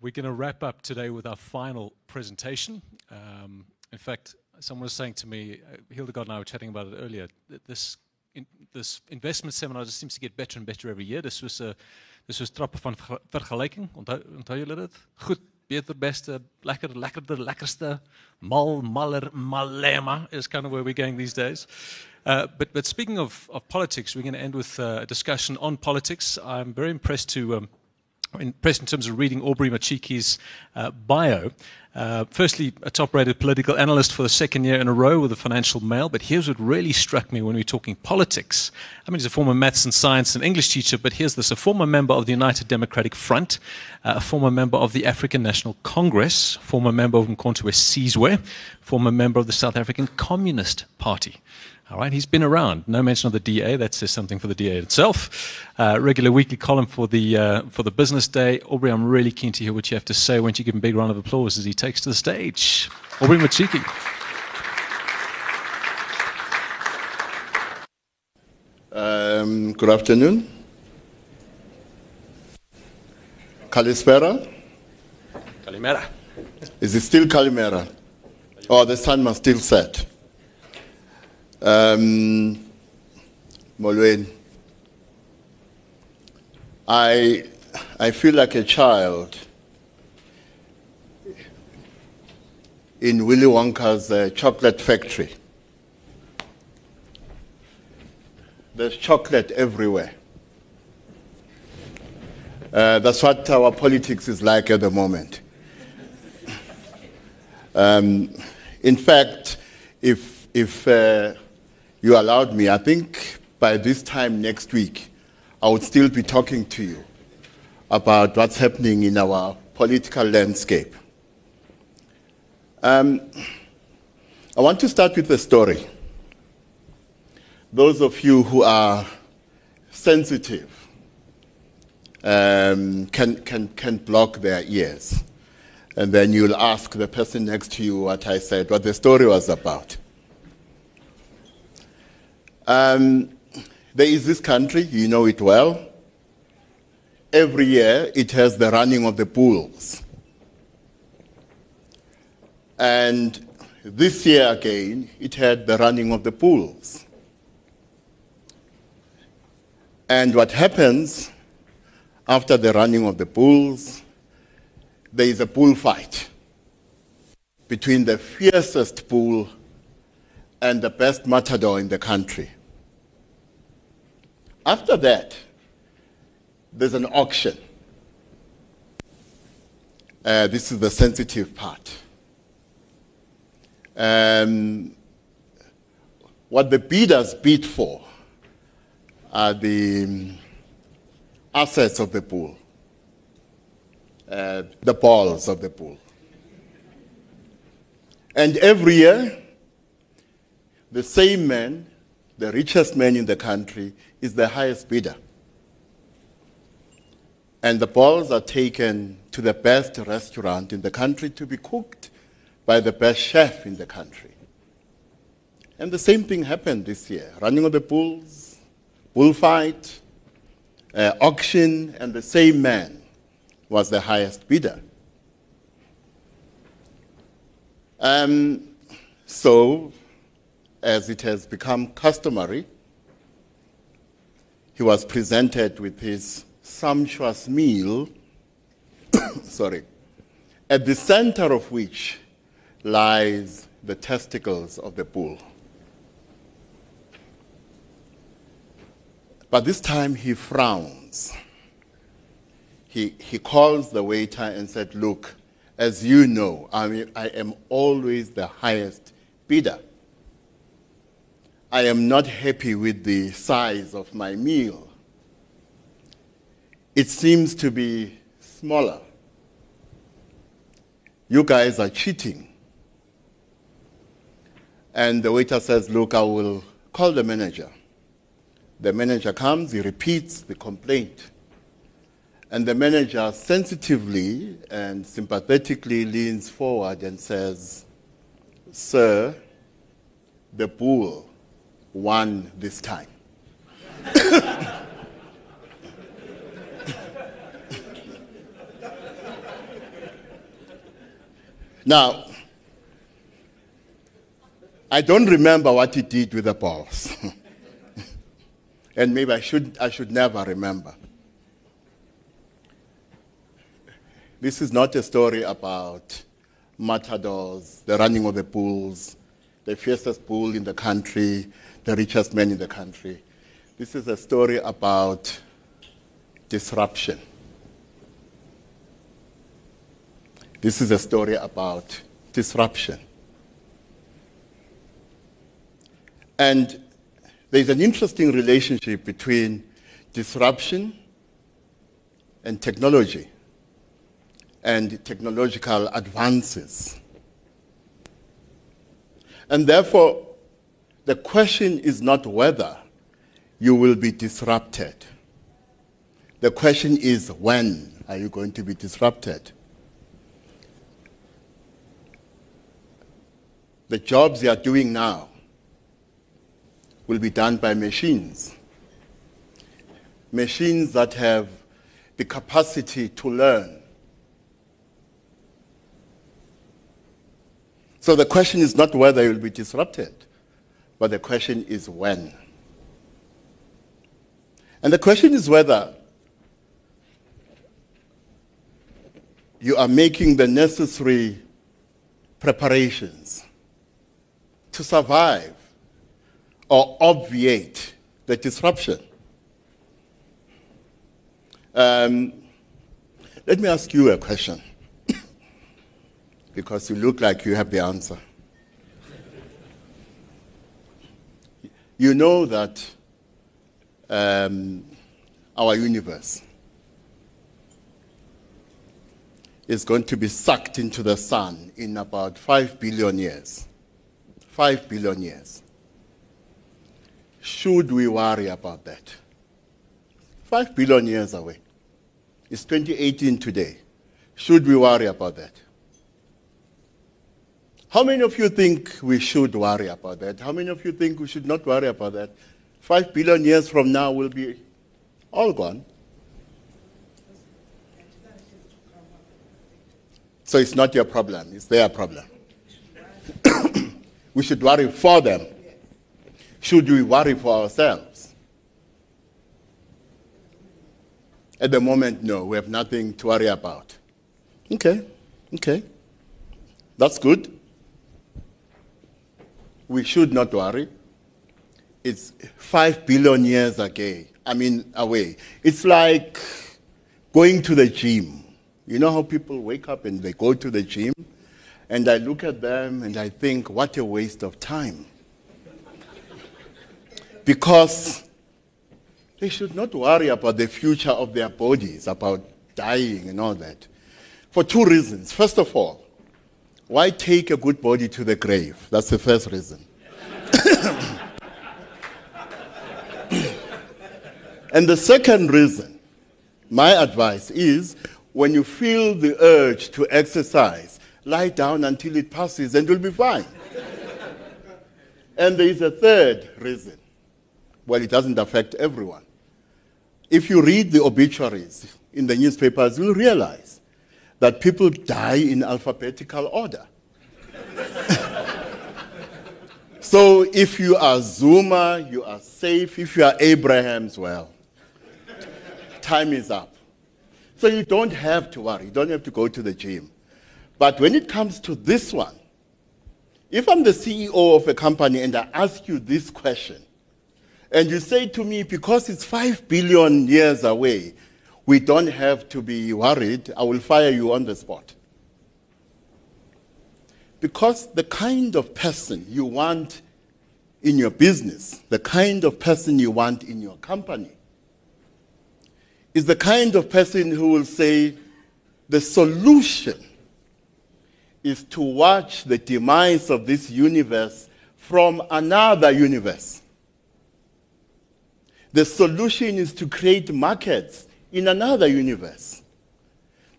We're going to wrap up today with our final presentation. Um, in fact, someone was saying to me, uh, Hildegard and I were chatting about it earlier, this, in, this investment seminar just seems to get better and better every year. This was, a, this was trappen van vergelijking. Onthou, onthou dit? Goed, beter, beste, lekker, lekkerder, lekkerste, mal, maller, malema is kind of where we're going these days. Uh, but, but speaking of, of politics, we're going to end with uh, a discussion on politics. I'm very impressed to um, in terms of reading Aubrey Matshiqi's uh, bio. Uh, firstly, a top rated political analyst for the second year in a row with the Financial Mail. But here's what really struck me when we are talking politics. I mean, he's a former maths and science and English teacher, but here's this a former member of the United Democratic Front, uh, a former member of the African National Congress, former member of Mkhonto Sizwe, former member of the South African Communist Party. All right, he's been around. No mention of the DA. That says something for the DA itself. Uh, regular weekly column for the uh, for the business day. Aubrey, I'm really keen to hear what you have to say. Won't you give him a big round of applause as he takes to the stage? Aubrey Matshiqi. Um, good afternoon. Kalispera. Kalimera. Is it still Kalimera? Oh, the sun must still set. Um, Molweni, I, I feel like a child in Willy Wonka's uh, chocolate factory. There's chocolate everywhere. Uh, that's what our politics is like at the moment. Um, in fact, if, if uh, you allowed me, I think by this time next week, I would still be talking to you about what's happening in our political landscape. Um, I want to start with a story. Those of you who are sensitive um, can, can, can block their ears. And then you'll ask the person next to you what I said, what the story was about. Um, there is this country, you know it well. Every year it has the running of the bulls. And this year again, it had the running of the bulls. And what happens after the running of the bulls, there is a bullfight between the fiercest bull and the best matador in the country. After that, there's an auction. Uh, this is the sensitive part. Um, what the bidders bid for are the um, assets of the pool, uh, the balls of the pool. And every year, the same man, the richest man in the country, is the highest bidder. And the balls are taken to the best restaurant in the country to be cooked by the best chef in the country. And the same thing happened this year running of the bulls, bullfight, uh, auction, and the same man was the highest bidder. Um, so, as it has become customary, he was presented with his sumptuous meal, sorry, at the center of which lies the testicles of the bull. But this time he frowns. He, he calls the waiter and said, Look, as you know, I, mean, I am always the highest bidder. I am not happy with the size of my meal. It seems to be smaller. You guys are cheating. And the waiter says, Look, I will call the manager. The manager comes, he repeats the complaint. And the manager sensitively and sympathetically leans forward and says, Sir, the bull won this time. Now, I don't remember what he did with the balls. and maybe I should, I should never remember. This is not a story about matadors, the running of the bulls, the fiercest bull in the country, the richest man in the country. This is a story about disruption. This is a story about disruption. And there's an interesting relationship between disruption and technology and technological advances. And therefore, the question is not whether you will be disrupted. The question is when are you going to be disrupted? The jobs you are doing now will be done by machines. Machines that have the capacity to learn. So the question is not whether you will be disrupted, but the question is when. And the question is whether you are making the necessary preparations to survive or obviate the disruption. Um, let me ask you a question, because you look like you have the answer. you know that um, our universe is going to be sucked into the sun in about 5 billion years. 5 billion years. Should we worry about that? 5 billion years away. It's 2018 today. Should we worry about that? How many of you think we should worry about that? How many of you think we should not worry about that? Five billion years from now we'll be all gone. So it's not your problem, it's their problem. we should worry for them. Should we worry for ourselves? At the moment, no, we have nothing to worry about. Okay, okay. That's good. We should not worry it's five billion years away. I mean, away. It's like going to the gym. You know how people wake up and they go to the gym? And I look at them and I think, what a waste of time. because they should not worry about the future of their bodies, about dying and all that. For two reasons. First of all, why take a good body to the grave? That's the first reason. And the second reason, my advice is when you feel the urge to exercise, lie down until it passes and you'll be fine. and there is a third reason. Well, it doesn't affect everyone. If you read the obituaries in the newspapers, you'll realize that people die in alphabetical order. so if you are Zuma, you are safe. If you are Abraham's, well, time is up. So you don't have to worry. You don't have to go to the gym. But when it comes to this one, if I'm the CEO of a company and I ask you this question, and you say to me, because it's five billion years away, we don't have to be worried, I will fire you on the spot. Because the kind of person you want in your business, the kind of person you want in your company, is the kind of person who will say the solution is to watch the demise of this universe from another universe. The solution is to create markets in another universe.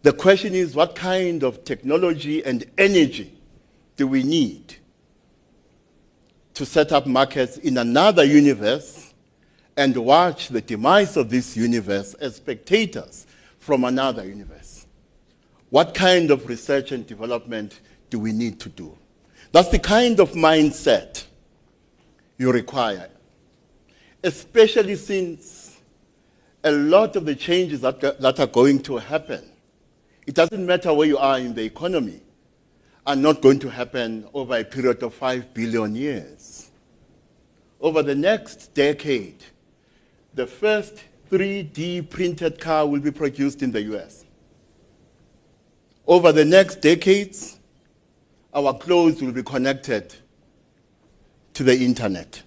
The question is what kind of technology and energy do we need to set up markets in another universe and watch the demise of this universe as spectators from another universe. What kind of research and development do we need to do? That's the kind of mindset you require, especially since a lot of the changes that, that are going to happen, it doesn't matter where you are in the economy, are not going to happen over a period of five billion years. Over the next decade, the first 3D printed car will be produced in the US. Over the next decades, our clothes will be connected to the internet.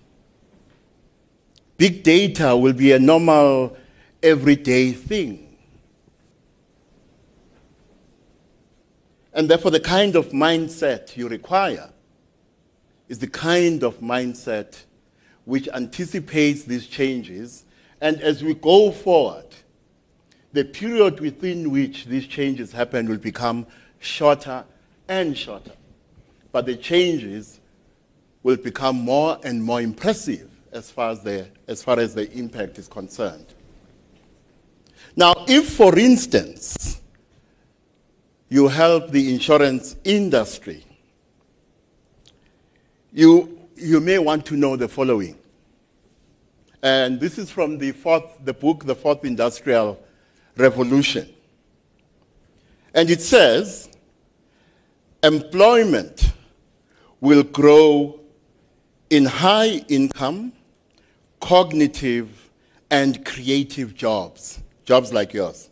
Big data will be a normal, everyday thing. And therefore, the kind of mindset you require is the kind of mindset which anticipates these changes. And as we go forward, the period within which these changes happen will become shorter and shorter. But the changes will become more and more impressive as far as the, as far as the impact is concerned. Now, if, for instance, you help the insurance industry, you, you may want to know the following. And this is from the, fourth, the book, The Fourth Industrial Revolution. And it says, employment will grow in high income, cognitive, and creative jobs, jobs like yours,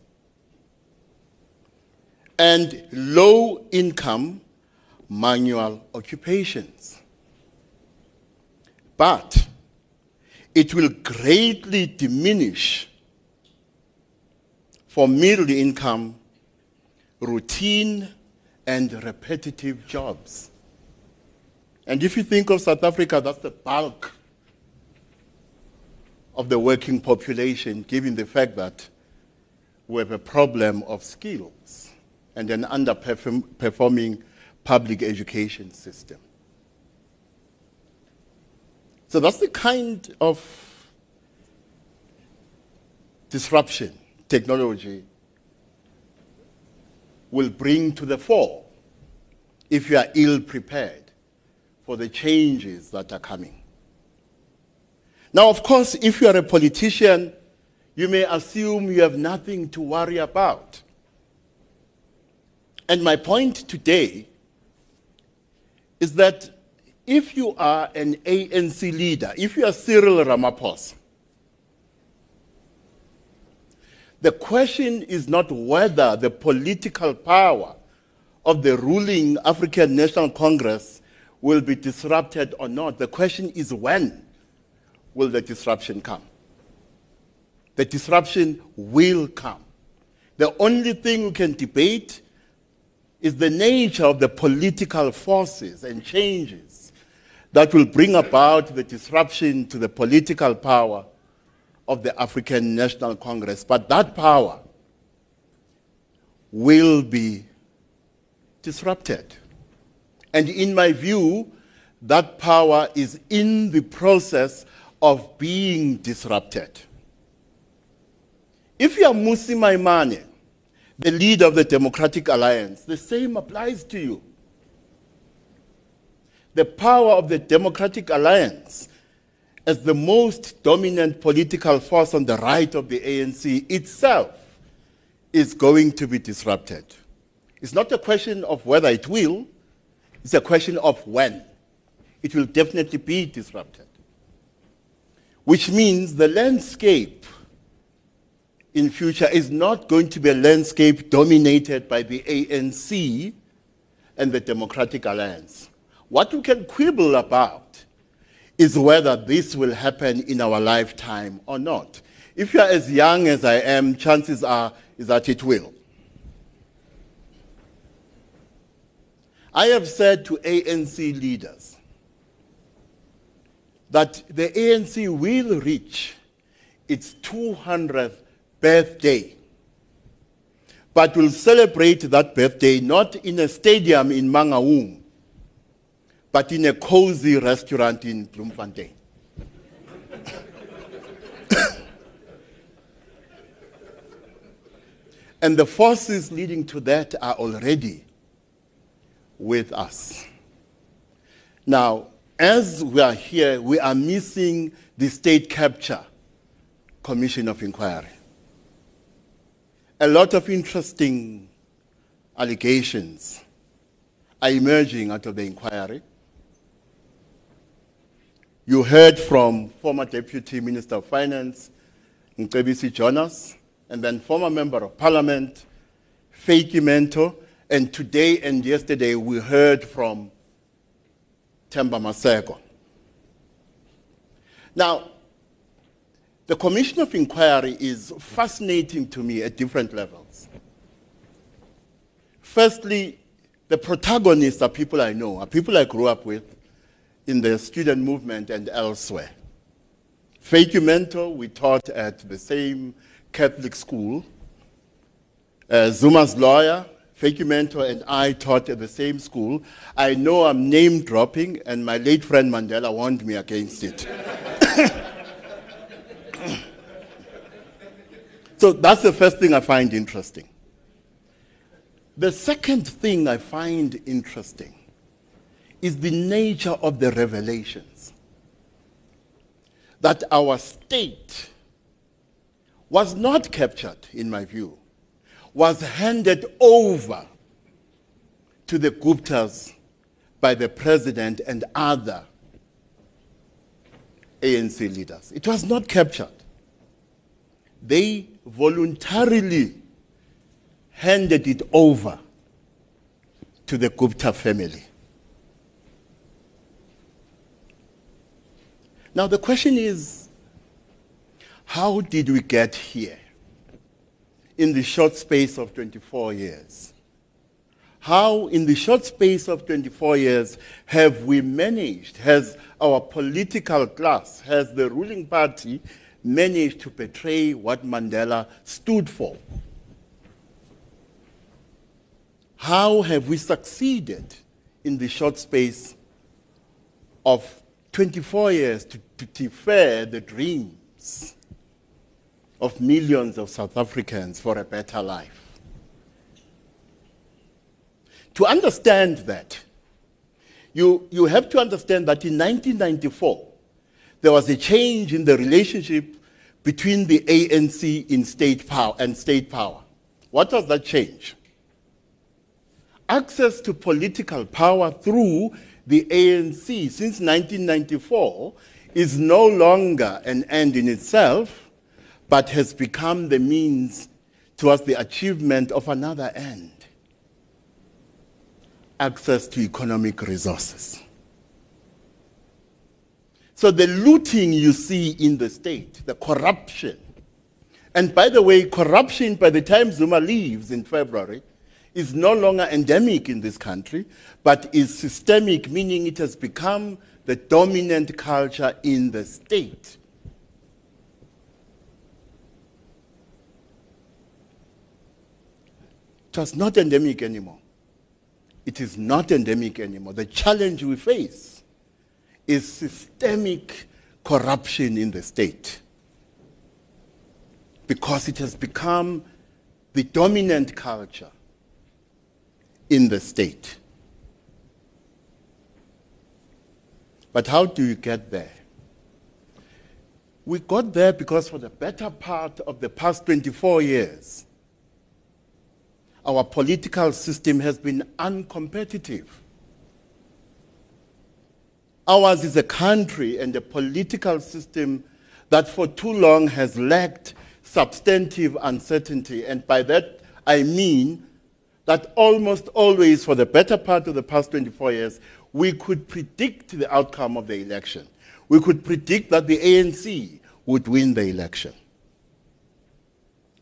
and low income manual occupations. But it will greatly diminish for middle income, routine, and repetitive jobs. And if you think of South Africa, that's the bulk of the working population, given the fact that have a problem of skills and an underperforming public education system. So that's the kind of disruption technology will bring to the fore if you are ill prepared for the changes that are coming. Now, of course, if you are a politician, you may assume you have nothing to worry about. And my point today is that if you are an ANC leader, if you are Cyril Ramaphosa, The question is not whether the political power of the ruling African National Congress will be disrupted or not. The question is when will the disruption come? The disruption will come. The only thing we can debate is the nature of the political forces and changes that will bring about the disruption to the political power of the African National Congress. But that power will be disrupted. And in my view, that power is in the process of being disrupted. If you are Mmusi Maimane, the leader of the Democratic Alliance, the same applies to you. The power of the Democratic Alliance as the most dominant political force on the right of the ANC itself is going to be disrupted. It's not a question of whether it will, it's a question of when. It will definitely be disrupted. Which means the landscape in future is not going to be a landscape dominated by the ANC and the Democratic Alliance. What we can quibble about is whether this will happen in our lifetime or not. If you are as young as I am, chances are is that it will. I have said to ANC leaders that the ANC will reach its 200th birthday, but we'll celebrate that birthday not in a stadium in Mangaung, but in a cozy restaurant in Bloemfontein. and the forces leading to that are already with us. Now, as we are here, we are missing the State Capture Commission of Inquiry. A lot of interesting allegations are emerging out of the inquiry. You heard from former Deputy Minister of Finance, Mcebisi Jonas, and then former Member of Parliament, Vytjie Mentor, and today and yesterday we heard from Themba Maseko. Now, the Commission of Inquiry is fascinating to me at different levels. Firstly, the protagonists are people I know, are people I grew up with in the student movement and elsewhere. Vytjie Mentor, we taught at the same Catholic school. Uh, Zuma's lawyer, Vytjie Mentor, and I taught at the same school. I know I'm name dropping, and my late friend Mandela warned me against it. so that's the first thing I find interesting. The second thing I find interesting is the nature of the revelations. That our state was not captured, in my view, was handed over to the Guptas by the president and other ANC leaders. It was not captured. They voluntarily handed it over to the Gupta family. Now, the question is how did we get here in the short space of 24 years? How, in the short space of 24 years, have we managed, has our political class, has the ruling party managed to portray what Mandela stood for? How have we succeeded in the short space of 24 years to, to defer the dreams of millions of South Africans for a better life? To understand that, you, you have to understand that in 1994, there was a change in the relationship between the ANC in state power and state power. What was that change? access to political power through the ANC since 1994 is no longer an end in itself, but has become the means towards the achievement of another end access to economic resources. So the looting you see in the state, the corruption, and by the way, corruption by the time Zuma leaves in February is no longer endemic in this country, but is systemic, meaning it has become the dominant culture in the state. It was not endemic anymore. It is not endemic anymore. The challenge we face is systemic corruption in the state because it has become the dominant culture in the state. But how do you get there? We got there because for the better part of the past 24 years, our political system has been uncompetitive. Ours is a country and a political system that for too long has lacked substantive uncertainty. And by that, I mean that almost always, for the better part of the past 24 years, we could predict the outcome of the election. We could predict that the ANC would win the election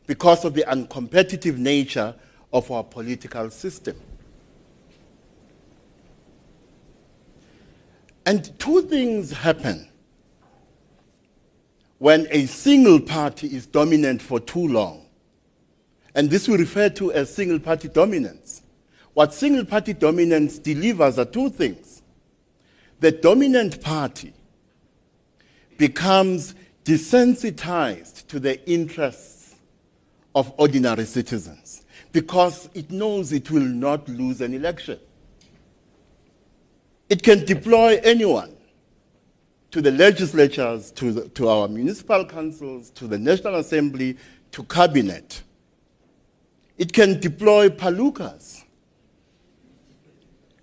because of the uncompetitive nature of our political system. And two things happen when a single party is dominant for too long. And this we refer to as single party dominance. What single party dominance delivers are two things. The dominant party becomes desensitized to the interests of ordinary citizens because it knows it will not lose an election. It can deploy anyone to the legislatures, to, the, to our municipal councils, to the National Assembly, to cabinet. It can deploy palookas,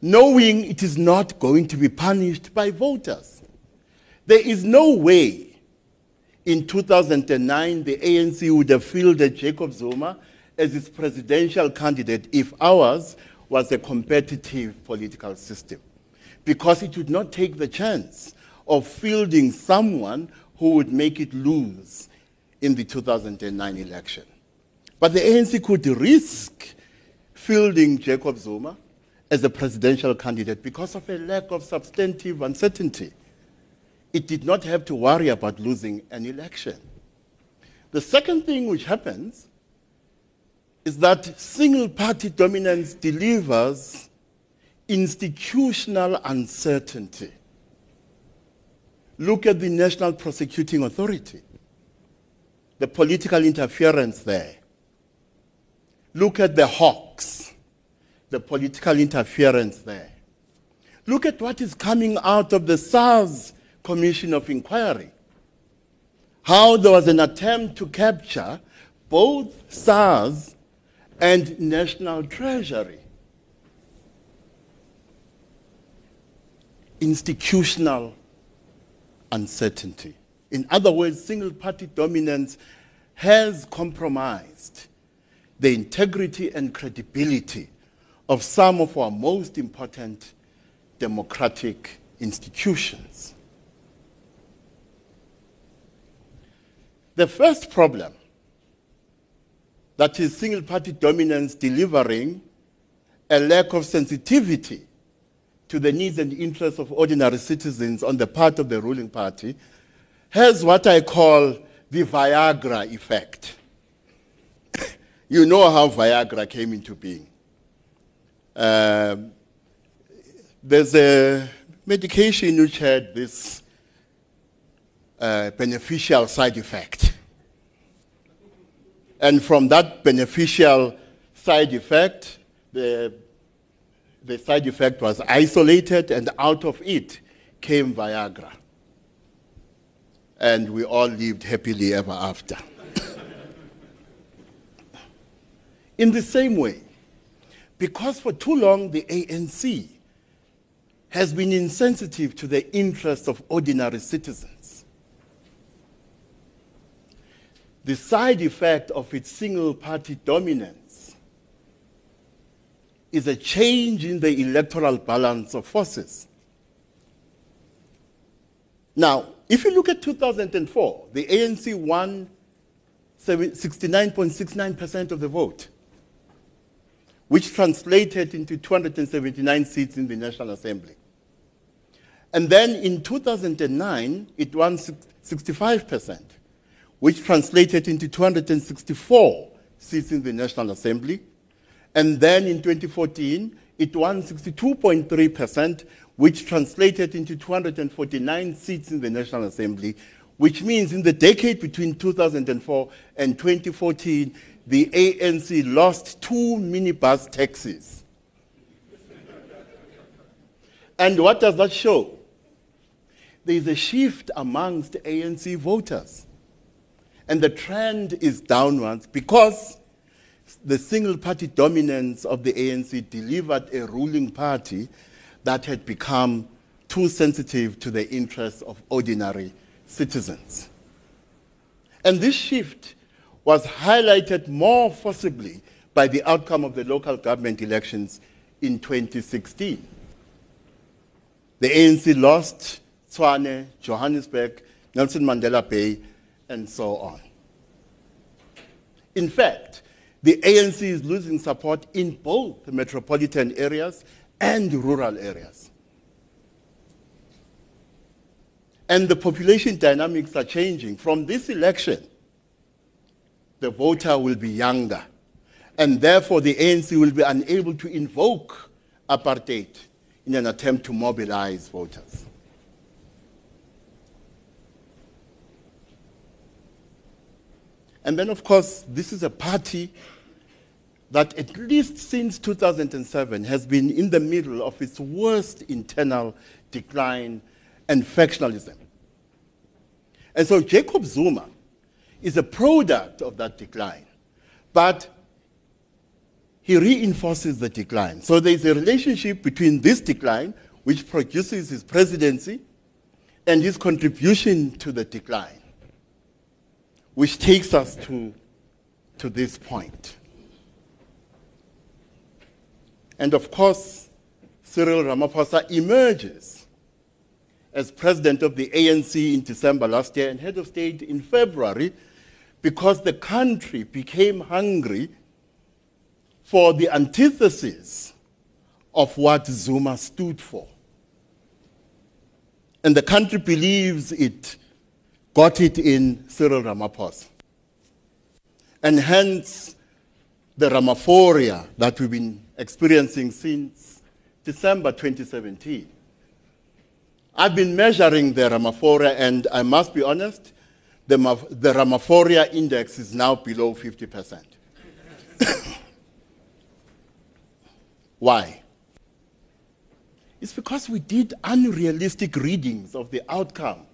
knowing it is not going to be punished by voters. There is no way in 2009 the ANC would have fielded Jacob Zuma as its presidential candidate if ours was a competitive political system. Because it would not take the chance of fielding someone who would make it lose in the 2009 election. But the ANC could risk fielding Jacob Zuma as a presidential candidate because of a lack of substantive uncertainty. It did not have to worry about losing an election. The second thing which happens is that single party dominance delivers institutional uncertainty. Look at the National Prosecuting Authority, the political interference there. Look at the Hawks, the political interference there. Look at what is coming out of the SARS Commission of Inquiry. How there was an attempt to capture both SARS and National Treasury. Institutional uncertainty. In other words, single party dominance has compromised the integrity and credibility of some of our most important democratic institutions. The first problem that is single party dominance delivering a lack of sensitivity to the needs and interests of ordinary citizens on the part of the ruling party has what I call the Viagra effect. you know how Viagra came into being. Uh, there's a medication which had this uh, beneficial side effect. And from that beneficial side effect, the the side effect was isolated, and out of it came Viagra. And we all lived happily ever after. In the same way, because for too long the ANC has been insensitive to the interests of ordinary citizens, the side effect of its single party dominance is a change in the electoral balance of forces. Now, if you look at 2004, the ANC won 69.69% of the vote, which translated into 279 seats in the National Assembly. And then in 2009, it won 65%, which translated into 264 seats in the National Assembly and then in 2014, it won 62.3%, which translated into 249 seats in the National Assembly, which means in the decade between 2004 and 2014, the ANC lost two minibus taxis. and what does that show? There is a shift amongst ANC voters. And the trend is downwards because the single party dominance of the ANC delivered a ruling party that had become too sensitive to the interests of ordinary citizens. And this shift was highlighted more forcibly by the outcome of the local government elections in 2016. The ANC lost Tshwane, Johannesburg, Nelson Mandela Bay, and so on. In fact, the ANC is losing support in both the metropolitan areas and rural areas. And the population dynamics are changing. From this election, the voter will be younger. And therefore, the ANC will be unable to invoke apartheid in an attempt to mobilize voters. And then, of course, this is a party that at least since 2007 has been in the middle of its worst internal decline and factionalism. And so Jacob Zuma is a product of that decline. But he reinforces the decline. So there's a relationship between this decline, which produces his presidency, and his contribution to the decline, which takes us to, to this point. And of course, Cyril Ramaphosa emerges as president of the ANC in December last year and head of state in February because the country became hungry for the antithesis of what Zuma stood for. And the country believes it got it in Cyril Ramaphosa. And hence, the Ramaphoria that we've been experiencing since December 2017. I've been measuring the Ramaphoria, and I must be honest, the, the Ramaphoria index is now below 50%. Why? It's because we did unrealistic readings of the outcome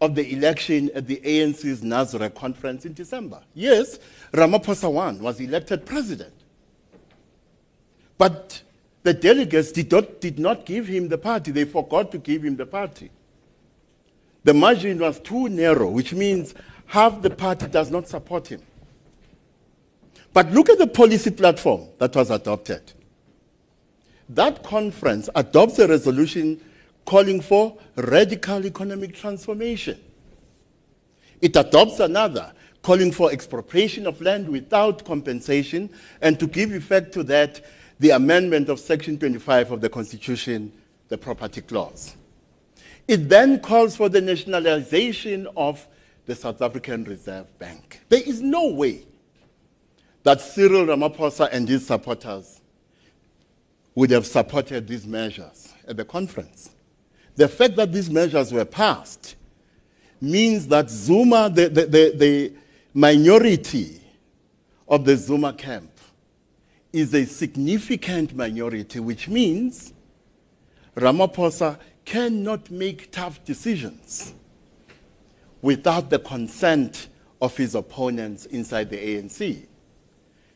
of the election at the ANC's Nasrec conference in December. Yes, Ramaphosa won, was elected president. But the delegates did not, did not give him the party. They forgot to give him the party. The margin was too narrow, which means half the party does not support him. But look at the policy platform that was adopted. That conference adopts a resolution calling for radical economic transformation. It adopts another calling for expropriation of land without compensation and to give effect to that the amendment of Section 25 of the Constitution, the property clause. It then calls for the nationalization of the South African Reserve Bank. There is no way that Cyril Ramaphosa and his supporters would have supported these measures at the conference. The fact that these measures were passed means that Zuma, the, the, the, the minority of the Zuma camp, is a significant minority, which means Ramaphosa cannot make tough decisions without the consent of his opponents inside the ANC.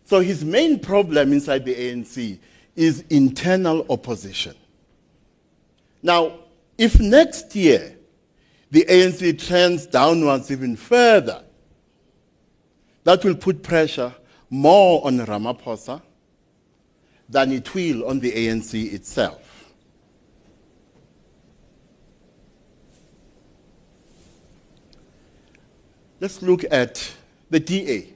So his main problem inside the ANC is internal opposition. Now, if next year the ANC trends downwards even further, that will put pressure more on Ramaphosa than it will on the ANC itself. Let's look at the DA.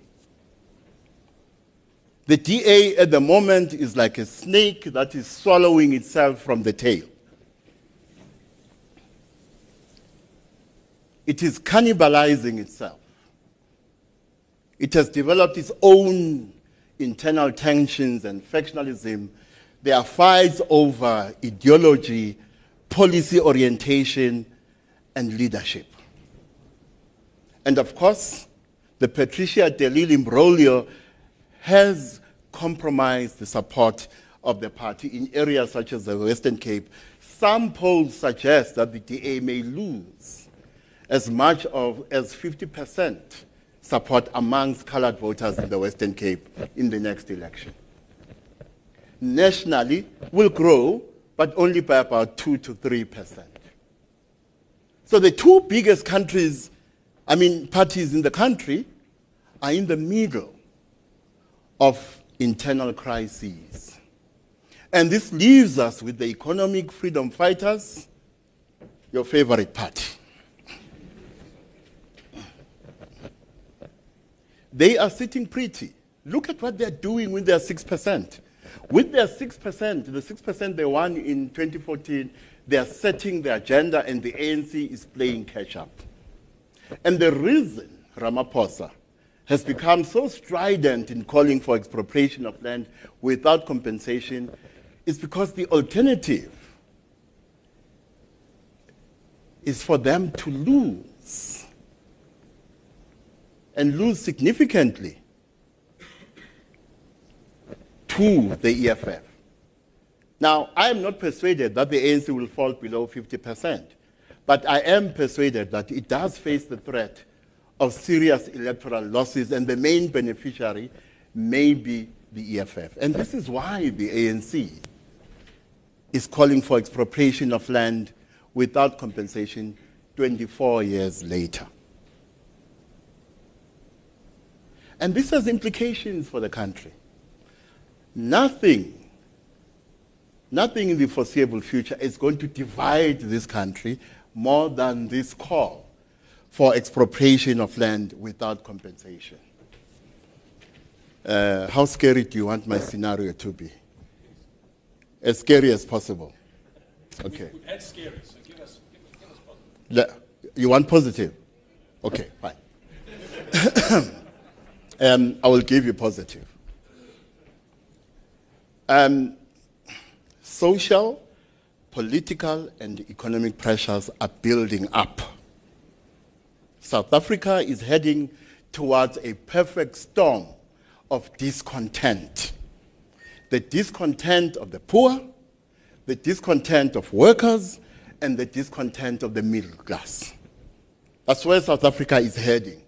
The DA at the moment is like a snake that is swallowing itself from the tail. It is cannibalizing itself. It has developed its own internal tensions and factionalism. There are fights over ideology, policy orientation, and leadership. And of course, the Patricia de Lille imbroglio has compromised the support of the party in areas such as the Western Cape. Some polls suggest that the DA may lose as much of, as 50 percent support amongst colored voters in the Western Cape in the next election. Nationally, will grow, but only by about 2 to 3 percent. So the two biggest countries, I mean, parties in the country, are in the middle of internal crises. And this leaves us with the economic freedom fighters, your favorite party. They are sitting pretty. Look at what they're doing with their 6%. With their 6%, the 6% they won in 2014, they are setting the agenda and the ANC is playing catch up. And the reason Ramaphosa has become so strident in calling for expropriation of land without compensation is because the alternative is for them to lose and lose significantly. to the EFF. Now, I am not persuaded that the ANC will fall below 50%, but I am persuaded that it does face the threat of serious electoral losses, and the main beneficiary may be the EFF. And this is why the ANC is calling for expropriation of land without compensation 24 years later. And this has implications for the country. Nothing, nothing in the foreseeable future is going to divide this country more than this call for expropriation of land without compensation. Uh, how scary do you want my scenario to be? As scary as possible. Okay. We've scary, so give us, give us, give us Le- You want positive? Okay, fine. um, I will give you positive. Um, social, political, and economic pressures are building up. South Africa is heading towards a perfect storm of discontent. The discontent of the poor, the discontent of workers, and the discontent of the middle class. That's where South Africa is heading.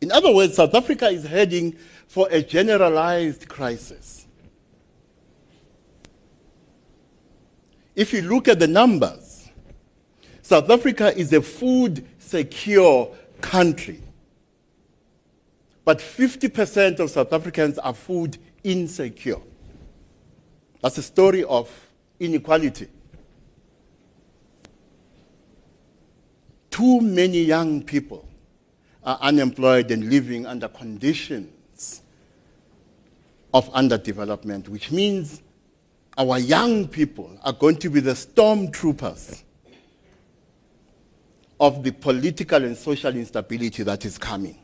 In other words, South Africa is heading for a generalized crisis. If you look at the numbers, South Africa is a food secure country. But 50% of South Africans are food insecure. That's a story of inequality. Too many young people are unemployed and living under conditions of underdevelopment, which means our young people are going to be the stormtroopers of the political and social instability that is coming.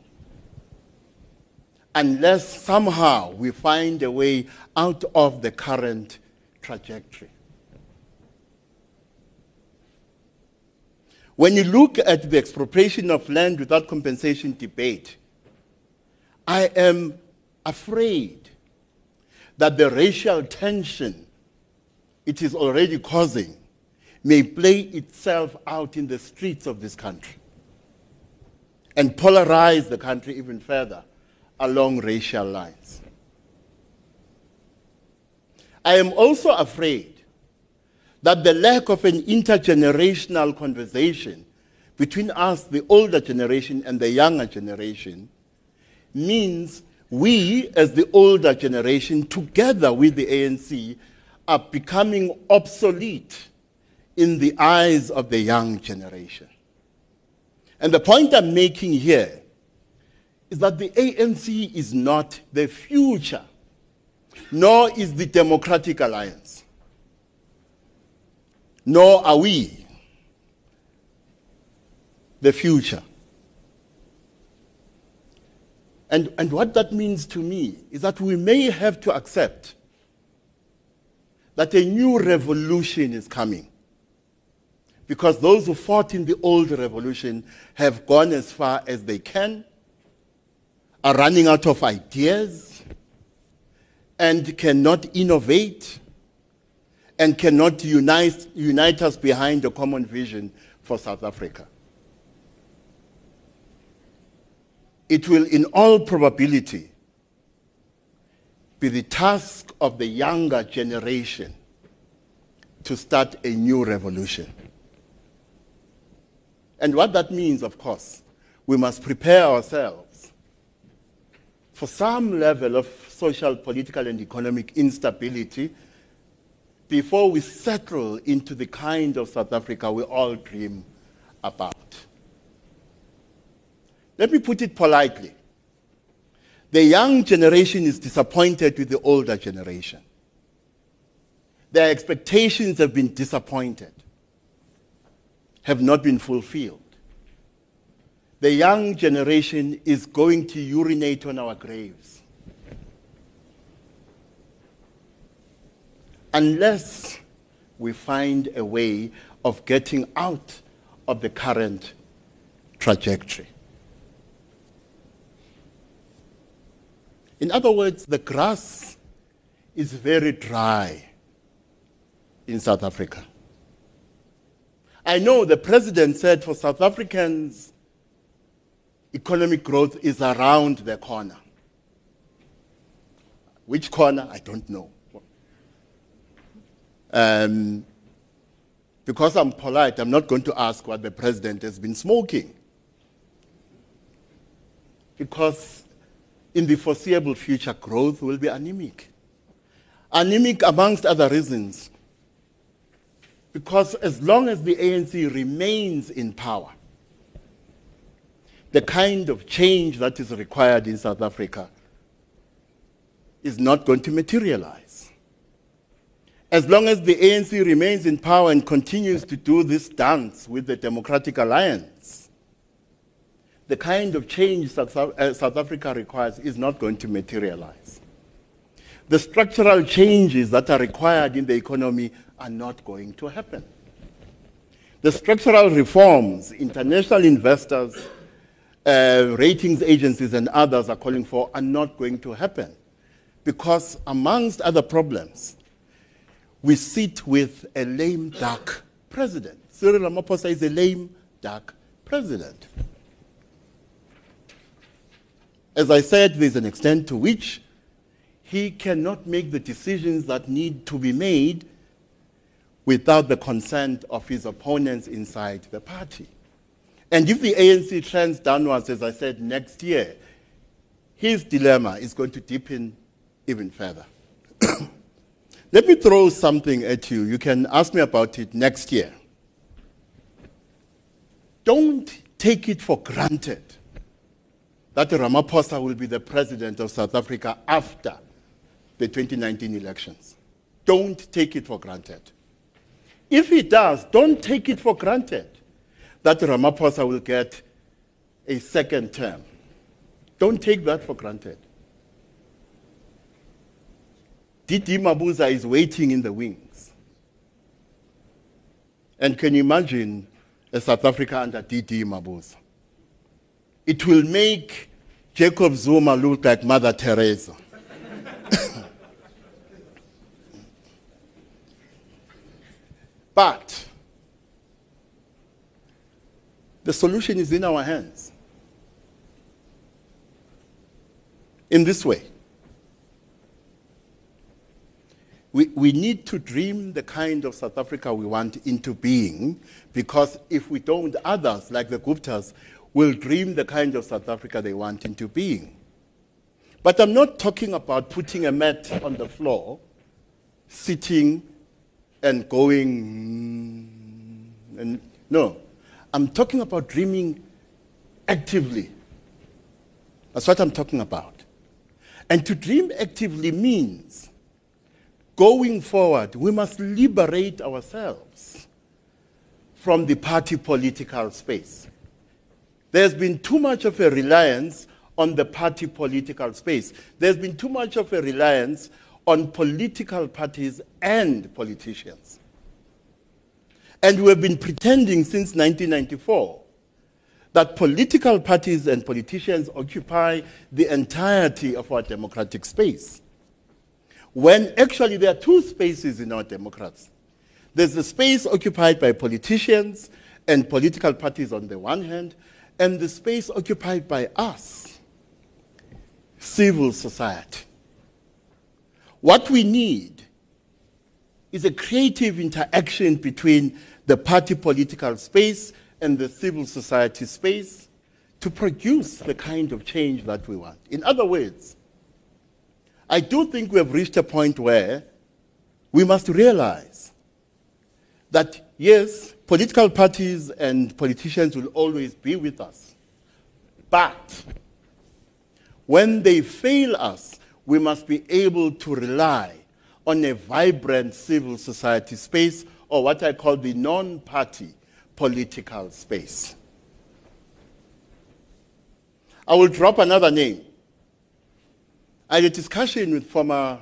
Unless somehow we find a way out of the current trajectory. When you look at the expropriation of land without compensation debate, I am afraid that the racial tension it is already causing may play itself out in the streets of this country and polarize the country even further along racial lines. I am also afraid that the lack of an intergenerational conversation between us, the older generation, and the younger generation, means we, as the older generation, together with the ANC, are becoming obsolete in the eyes of the young generation. And the point I'm making here is that the ANC is not the future, nor is the Democratic Alliance nor are we the future. And, and what that means to me is that we may have to accept that a new revolution is coming. Because those who fought in the old revolution have gone as far as they can, are running out of ideas, and cannot innovate and cannot unite, unite us behind a common vision for South Africa. It will, in all probability, be the task of the younger generation to start a new revolution. And what that means, of course, we must prepare ourselves for some level of social, political, and economic instability before we settle into the kind of South Africa we all dream about. Let me put it politely. The young generation is disappointed with the older generation. Their expectations have been disappointed, have not been fulfilled. The young generation is going to urinate on our graves. Unless we find a way of getting out of the current trajectory. In other words, the grass is very dry in South Africa. I know the president said for South Africans, economic growth is around the corner. Which corner? I don't know. Um, because I'm polite, I'm not going to ask what the president has been smoking. Because in the foreseeable future, growth will be anemic. Anemic, amongst other reasons, because as long as the ANC remains in power, the kind of change that is required in South Africa is not going to materialize. As long as the ANC remains in power and continues to do this dance with the Democratic Alliance, the kind of change South, uh, South Africa requires is not going to materialize. The structural changes that are required in the economy are not going to happen. The structural reforms international investors, uh, ratings agencies, and others are calling for are not going to happen because, amongst other problems, we sit with a lame duck president. Cyril Ramaphosa is a lame duck president. As I said, there's an extent to which he cannot make the decisions that need to be made without the consent of his opponents inside the party. And if the ANC trends downwards, as I said, next year, his dilemma is going to deepen even further. Let me throw something at you. You can ask me about it next year. Don't take it for granted that Ramaphosa will be the president of South Africa after the 2019 elections. Don't take it for granted. If he does, don't take it for granted that Ramaphosa will get a second term. Don't take that for granted. DD Mabuza is waiting in the wings. And can you imagine a South Africa under DD Mabuza? It will make Jacob Zuma look like Mother Teresa. But the solution is in our hands. In this way, we, we need to dream the kind of South Africa we want into being because if we don't, others, like the Guptas, will dream the kind of South Africa they want into being. But I'm not talking about putting a mat on the floor, sitting and going. And no, I'm talking about dreaming actively. That's what I'm talking about. And to dream actively means going forward, we must liberate ourselves from the party political space. There's been too much of a reliance on the party political space. There's been too much of a reliance on political parties and politicians. And we have been pretending since 1994 that political parties and politicians occupy the entirety of our democratic space. When actually there are two spaces in our democracy. There's the space occupied by politicians and political parties on the one hand, and the space occupied by us, civil society. What we need is a creative interaction between the party political space and the civil society space to produce the kind of change that we want. In other words, I do think we have reached a point where we must realize that, yes, political parties and politicians will always be with us. But when they fail us, we must be able to rely on a vibrant civil society space, or what I call the non party political space. I will drop another name. I had a discussion with former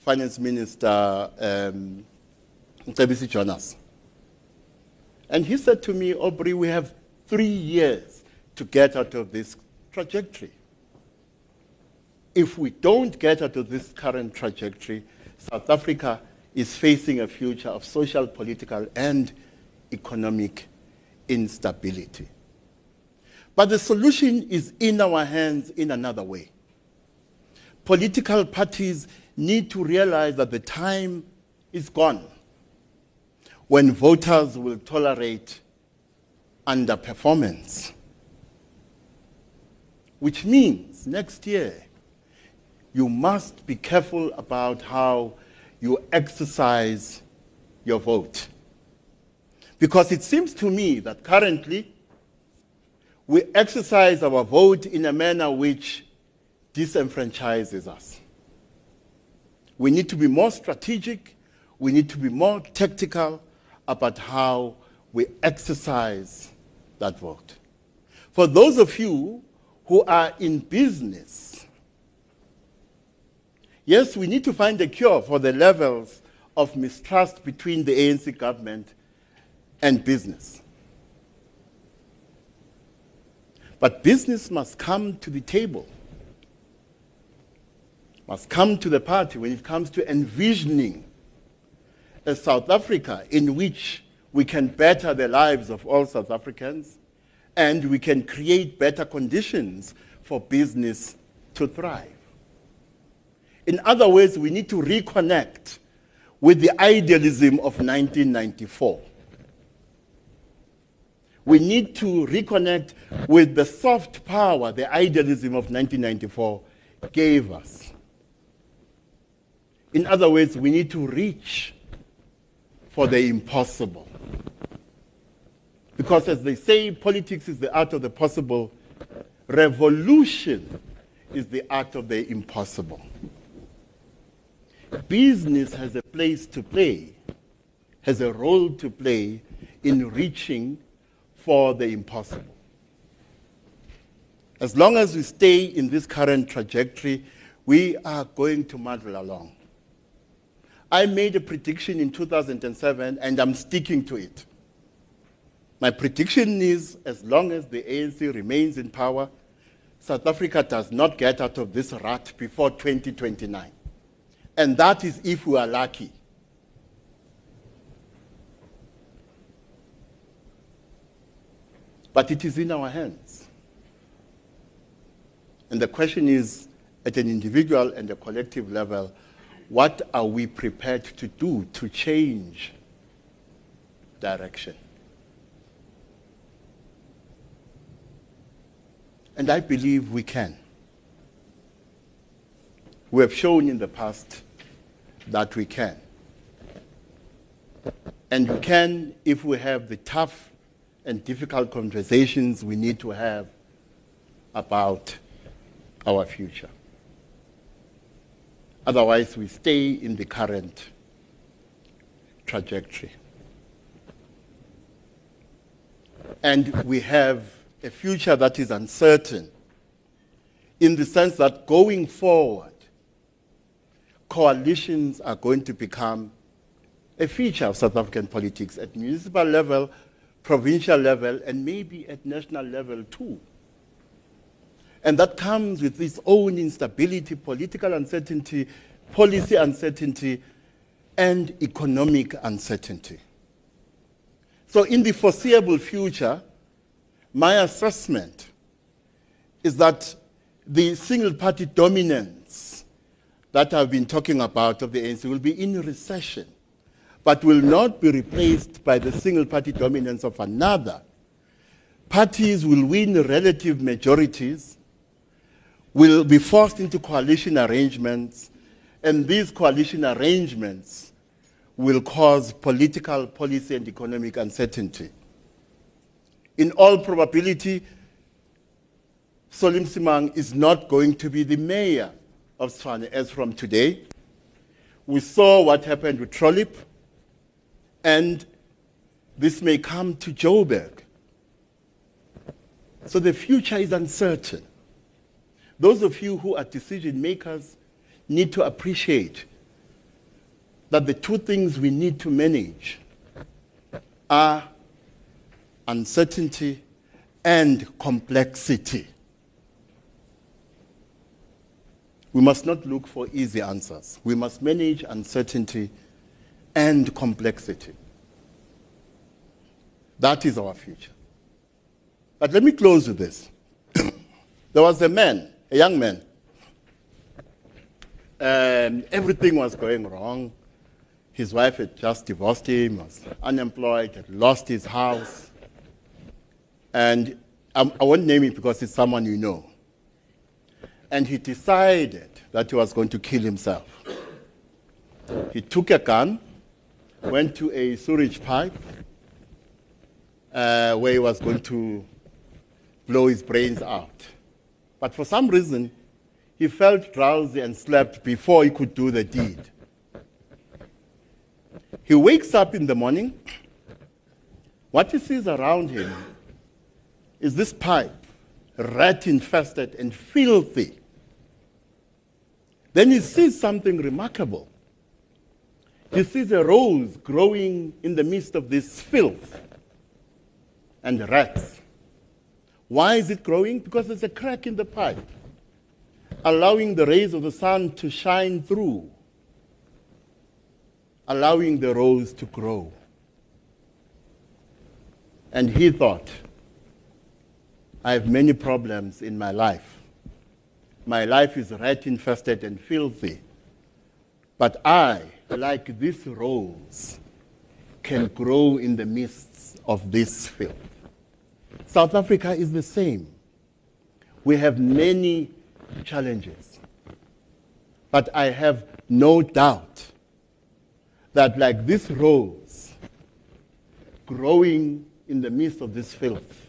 Finance Minister um, Jonas. And he said to me, Aubrey, we have three years to get out of this trajectory if we don't get out of this current trajectory, South Africa is facing a future of social, political, and economic instability. But the solution is in our hands in another way. Political parties need to realize that the time is gone when voters will tolerate underperformance. Which means next year, you must be careful about how you exercise your vote. Because it seems to me that currently we exercise our vote in a manner which disenfranchises us. We need to be more strategic, we need to be more tactical about how we exercise that vote. For those of you who are in business, yes, we need to find a cure for the levels of mistrust between the ANC government and business. But business must come to the table, must come to the party when it comes to envisioning a South Africa in which we can better the lives of all South Africans and we can create better conditions for business to thrive. In other words, we need to reconnect with the idealism of 1994. We need to reconnect with the soft power the idealism of 1994 gave us. In other words, we need to reach for the impossible. Because as they say, politics is the art of the possible, revolution is the art of the impossible. Business has a place to play, has a role to play in reaching for the impossible. As long as we stay in this current trajectory, we are going to muddle along. I made a prediction in 2007 and I'm sticking to it. My prediction is as long as the ANC remains in power, South Africa does not get out of this rut before 2029. And that is if we are lucky. But it is in our hands. And the question is at an individual and a collective level what are we prepared to do to change direction? And I believe we can. We have shown in the past that we can. And we can if we have the tough and difficult conversations we need to have about our future. Otherwise, we stay in the current trajectory. And we have a future that is uncertain in the sense that going forward, coalitions are going to become a feature of South African politics at municipal level, provincial level, and maybe at national level too. And that comes with its own instability, political uncertainty, policy uncertainty, and economic uncertainty. So, in the foreseeable future, my assessment is that the single party dominance that I've been talking about of the ANC will be in recession, but will not be replaced by the single party dominance of another. Parties will win relative majorities will be forced into coalition arrangements, and these coalition arrangements will cause political, policy, and economic uncertainty. In all probability, Solly Msimanga is not going to be the mayor of Tshwane as from today. We saw what happened with Trollip, and this may come to Joburg. So the future is uncertain. Those of you who are decision makers need to appreciate that the two things we need to manage are uncertainty and complexity. we must not look for easy answers. We must manage uncertainty and complexity. That is our future. But let me close with this. there was a man, a young man, and everything was going wrong. His wife had just divorced him, was unemployed, had lost his house. And I, I won't name it because it's someone you know. And he decided that he was going to kill himself. He took a gun, went to a sewage pipe, uh, where he was going to blow his brains out. But for some reason, he felt drowsy and slept before he could do the deed. He wakes up in the morning. What he sees around him is this pipe, rat infested and filthy. Then he sees something remarkable. He sees a rose growing in the midst of this filth and rats. Why is it growing? Because there's a crack in the pipe, allowing the rays of the sun to shine through, allowing the rose to grow. And he thought, I have many problems in my life. My life is rat infested and filthy. But I, like this rose, can grow in the midst of this filth. South Africa is the same. We have many challenges. But I have no doubt that, like this rose growing in the midst of this filth,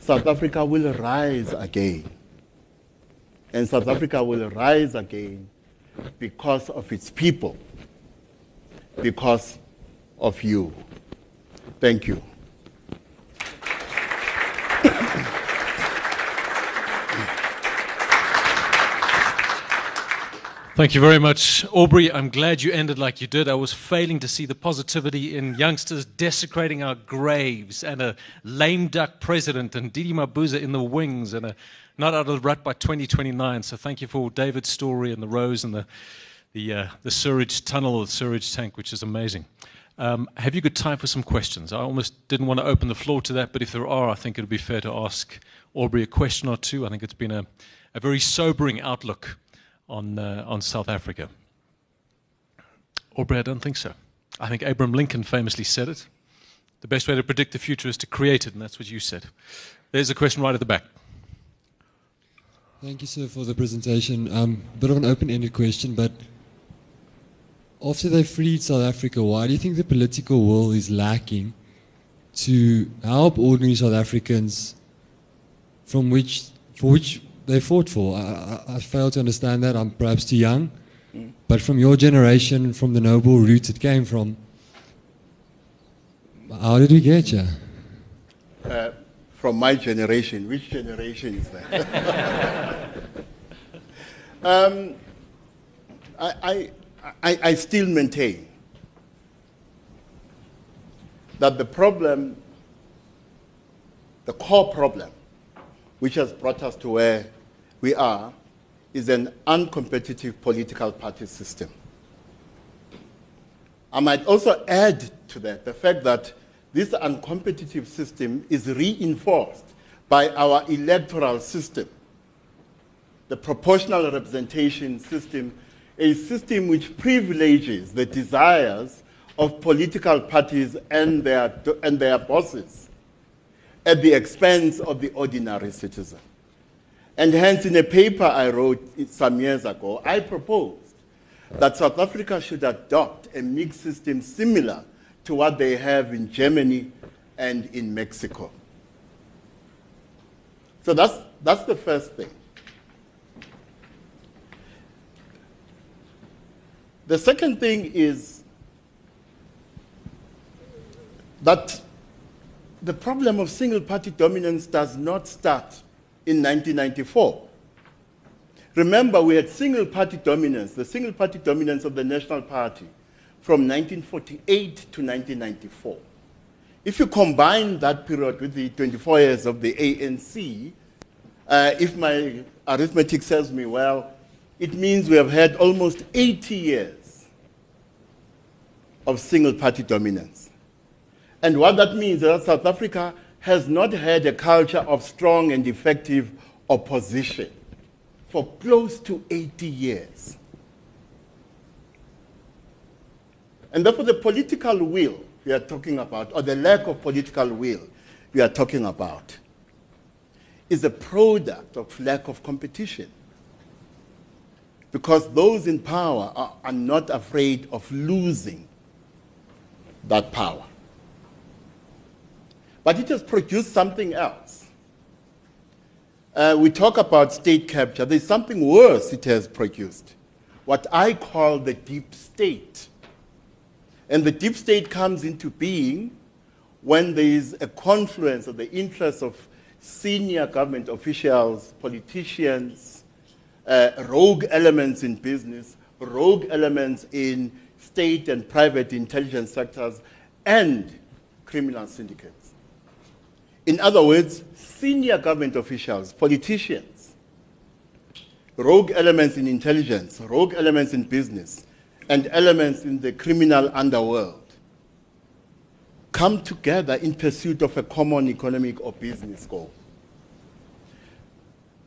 South Africa will rise again. And South Africa will rise again because of its people, because of you. Thank you. Thank you very much, Aubrey. I'm glad you ended like you did. I was failing to see the positivity in youngsters desecrating our graves and a lame duck president and DD Mabuza in the wings and a not out of the rut by 2029. So thank you for David's story and the rose and the, the, uh, the sewage tunnel the sewage tank, which is amazing. Um, have you got time for some questions? I almost didn't want to open the floor to that, but if there are, I think it would be fair to ask Aubrey a question or two. I think it's been a, a very sobering outlook on, uh, on South Africa? Aubrey, I don't think so. I think Abraham Lincoln famously said it. The best way to predict the future is to create it, and that's what you said. There's a question right at the back. Thank you, sir, for the presentation. Um, a bit of an open-ended question, but after they freed South Africa, why do you think the political will is lacking to help ordinary South Africans from which, for which they fought for. I, I, I, fail to understand that. I'm perhaps too young. Mm. But from your generation, from the noble roots it came from, how did we get here? Uh, from my generation. Which generation is that? um, I, I, I still maintain that the problem, the core problem, which has brought us to where we are is an uncompetitive political party system. I might also add to that the fact that this uncompetitive system is reinforced by our electoral system, the proportional representation system, a system which privileges the desires of political parties and their, and their bosses at the expense of the ordinary citizen. And hence, in a paper I wrote some years ago, I proposed that South Africa should adopt a mixed system similar to what they have in Germany and in Mexico. So that's, that's the first thing. The second thing is that the problem of single party dominance does not start in 1994. Remember, we had single party dominance, the single party dominance of the National Party from 1948 to 1994. If you combine that period with the 24 years of the ANC, Uh, if my arithmetic serves me well, it means we have had almost 80 years of single party dominance. And what that means is that South Africa has not had a culture of strong and effective opposition for close to 80 years. And therefore, the political will we are talking about, or the lack of political will we are talking about, is a product of lack of competition. Because those in power are, are not afraid of losing that power. But it has produced something else. Uh, we talk about state capture. There's something worse it has produced, what I call the deep state. And the deep state comes into being when there is a confluence of the interests of senior government officials, politicians, uh, rogue elements in business, rogue elements in state and private intelligence sectors, and criminal syndicates. In other words, senior government officials, politicians, rogue elements in intelligence, rogue elements in business, and elements in the criminal underworld come together in pursuit of a common economic or business goal.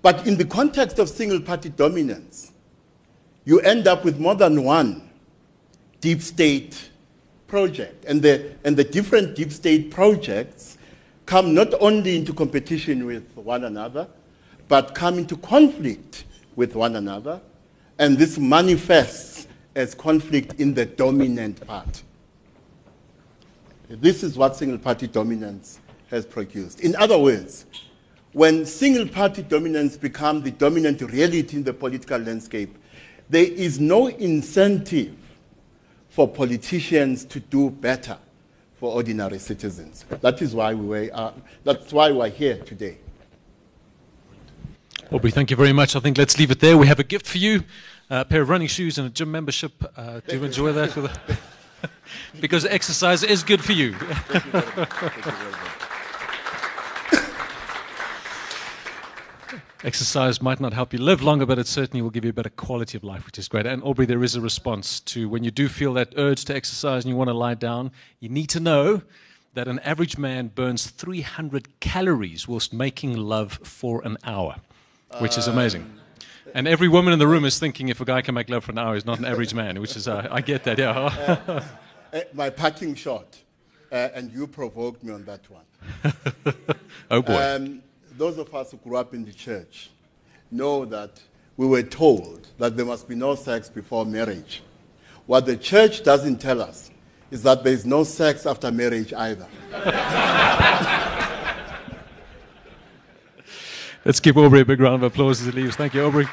But in the context of single party dominance, you end up with more than one deep state project. And the, and the different deep state projects come not only into competition with one another, but come into conflict with one another. And this manifests as conflict in the dominant part. This is what single party dominance has produced. In other words, when single party dominance becomes the dominant reality in the political landscape, there is no incentive for politicians to do better for ordinary citizens. That is why we were, uh, that's why we're here today. Aubrey, thank you very much. I think let's leave it there. We have a gift for you a pair of running shoes and a gym membership. Uh, do you enjoy that? because exercise is good for you. Exercise might not help you live longer, but it certainly will give you a better quality of life, which is great. And Aubrey, there is a response to when you do feel that urge to exercise and you want to lie down, you need to know that an average man burns 300 calories whilst making love for an hour, which is amazing. And every woman in the room is thinking if a guy can make love for an hour, he's not an average man, which is, uh, I get that, yeah. uh, uh, my parting shot, uh, and you provoked me on that one. oh boy. Um, those of us who grew up in the church know that we were told that there must be no sex before marriage. What the church doesn't tell us is that there is no sex after marriage either. Let's give Aubrey a big round of applause as he leaves. Thank you, Aubrey.